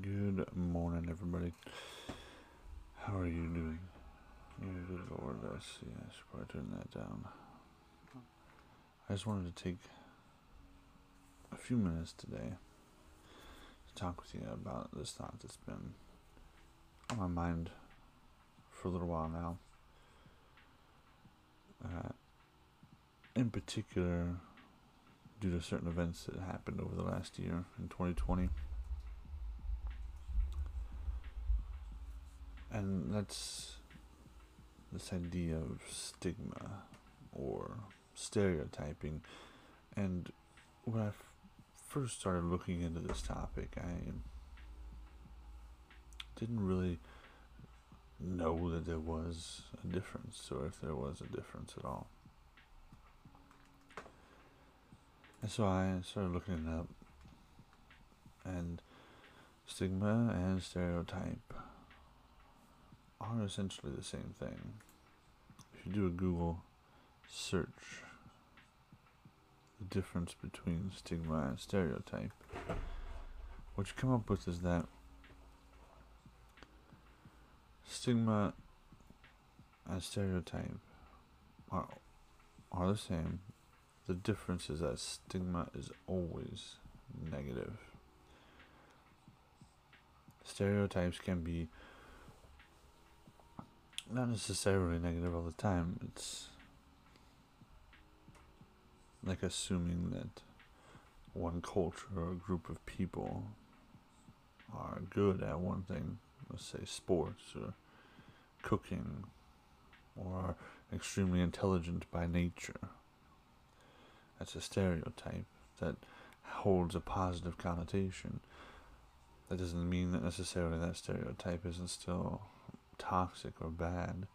Good morning, everybody. How are you doing? Good Lord, see. I should probably turn that down. I just wanted to take a few minutes today to talk with you about this thought that's been on my mind for a little while now. Uh, in particular, due to certain events that happened over the last year in 2020. And that's this idea of stigma or stereotyping. And when I f- first started looking into this topic, I didn't really know that there was a difference, or if there was a difference at all. And so I started looking it up, and stigma and stereotype are essentially the same thing. If you do a Google search, the difference between stigma and stereotype, what you come up with is that stigma and stereotype are, are the same. The difference is that stigma is always negative. Stereotypes can be not necessarily negative all the time. It's like assuming that one culture or group of people are good at one thing, let's say sports or cooking, or are extremely intelligent by nature. That's a stereotype that holds a positive connotation. That doesn't mean that necessarily that stereotype isn't still toxic or bad,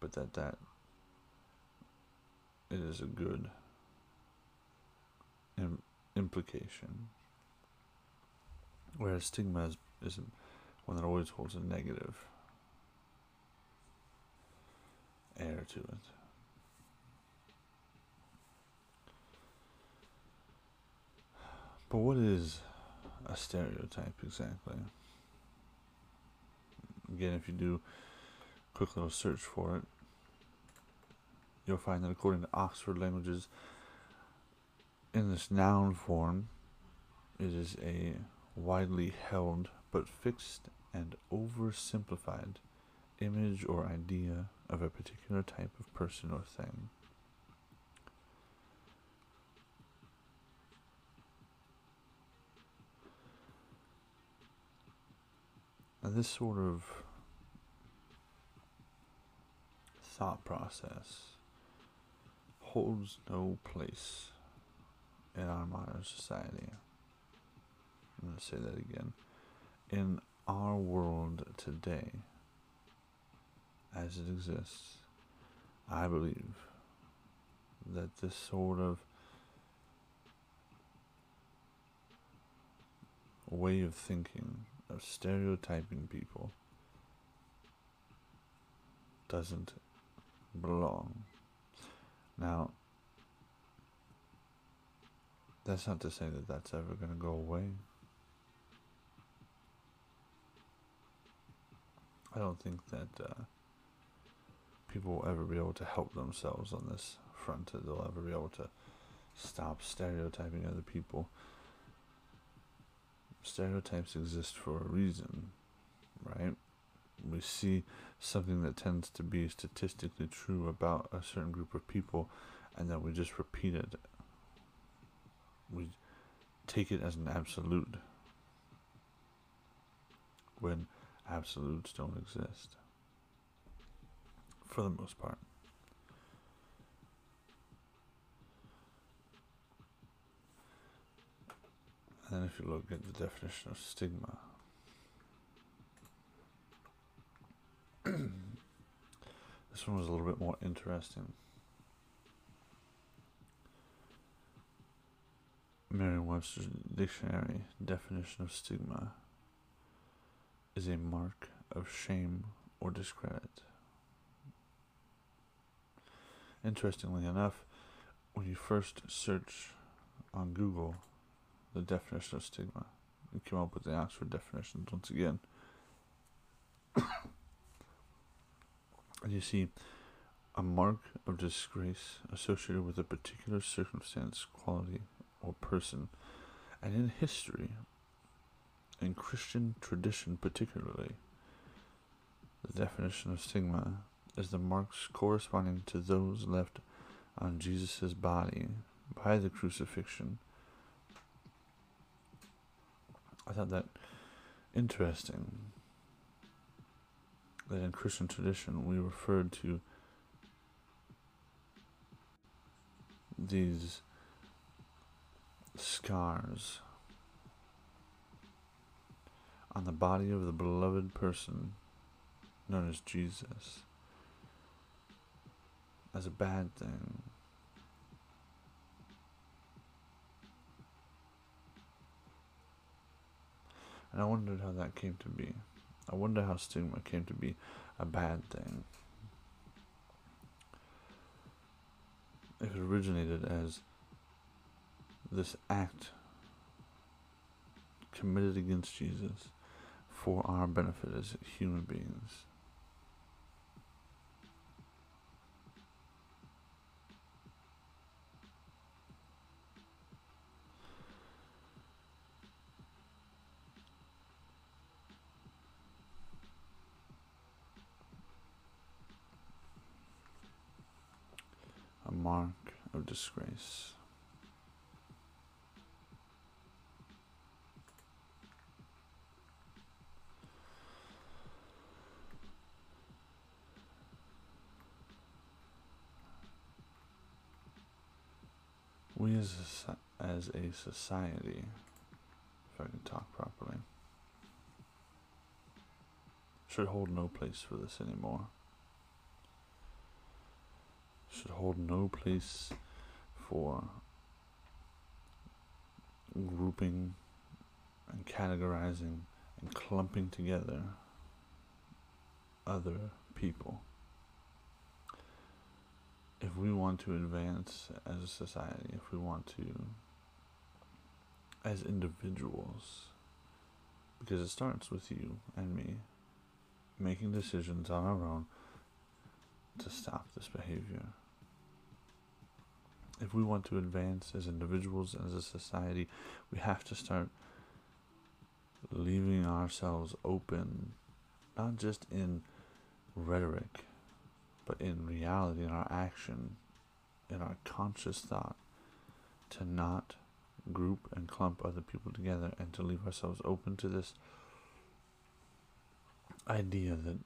but that that it is a good Im- implication. Whereas stigma is, is one that always holds a negative air to it. But what is a stereotype exactly? Again, if you do a quick little search for it, you'll find that according to Oxford Languages, in this noun form, it is a widely held but fixed and oversimplified image or idea of a particular type of person or thing. This sort of thought process holds no place in our modern society. I'm going to say that again. In our world today, as it exists, I believe that this sort of way of thinking, of stereotyping people, doesn't belong. Now, that's not to say that that's ever going to go away. I don't think that uh, people will ever be able to help themselves on this front. That they'll ever be able to stop stereotyping other people. Stereotypes exist for a reason, right? We see something that tends to be statistically true about a certain group of people, and then we just repeat it. We take it as an absolute when absolutes don't exist for the most part. And then if you look at the definition of stigma, this one was a little bit more interesting. Merriam Webster's dictionary definition of stigma is a mark of shame or discredit. Interestingly enough, when you first search on Google the definition of stigma. We came up with the Oxford definitions once again. and you see, a mark of disgrace associated with a particular circumstance, quality, or person, and in history, in Christian tradition particularly, the definition of stigma is the marks corresponding to those left on Jesus' body by the crucifixion. I thought that interesting that in Christian tradition we referred to these scars on the body of the beloved person known as Jesus as a bad thing. And I wondered how that came to be. I wonder how stigma came to be a bad thing. If It originated as this act committed against Jesus for our benefit as human beings. Mark of disgrace. We as a, as a society, if I can talk properly, should hold no place for this anymore. Should hold no place for grouping and categorizing and clumping together other people if we want to advance as a society, if we want to, as individuals, because it starts with you and me making decisions on our own to stop this behavior. If we want to advance as individuals, as a society, we have to start leaving ourselves open, not just in rhetoric but in reality, in our action, in our conscious thought, to not group and clump other people together and to leave ourselves open to this idea that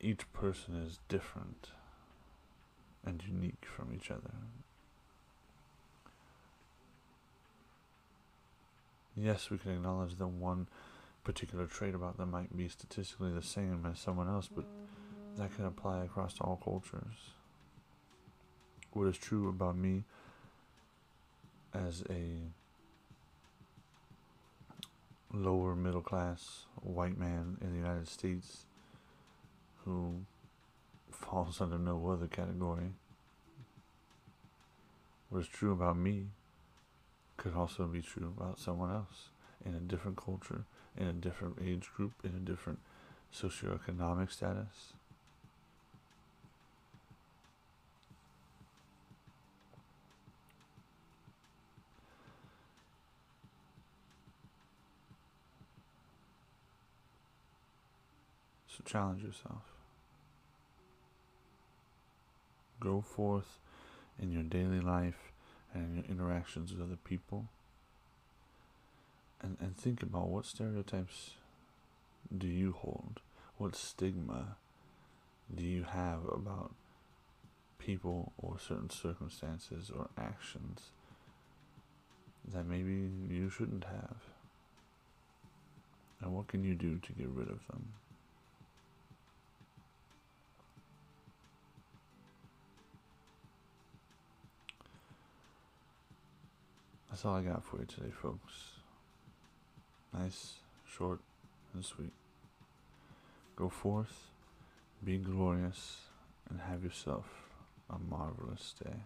each person is different and unique from each other. Yes, we can acknowledge that one particular trait about them might be statistically the same as someone else, but that can apply across all cultures. What is true about me as a lower middle class white man in the United States who falls under no other category. What is true about me could also be true about someone else in a different culture, in a different age group, in a different socioeconomic status. So challenge yourself. Go forth in your daily life and your interactions with other people. And, and think about what stereotypes do you hold? What stigma do you have about people or certain circumstances or actions that maybe you shouldn't have? And what can you do to get rid of them? That's all I got for you today, folks. Nice, short, and sweet. Go forth, be glorious, and have yourself a marvelous day.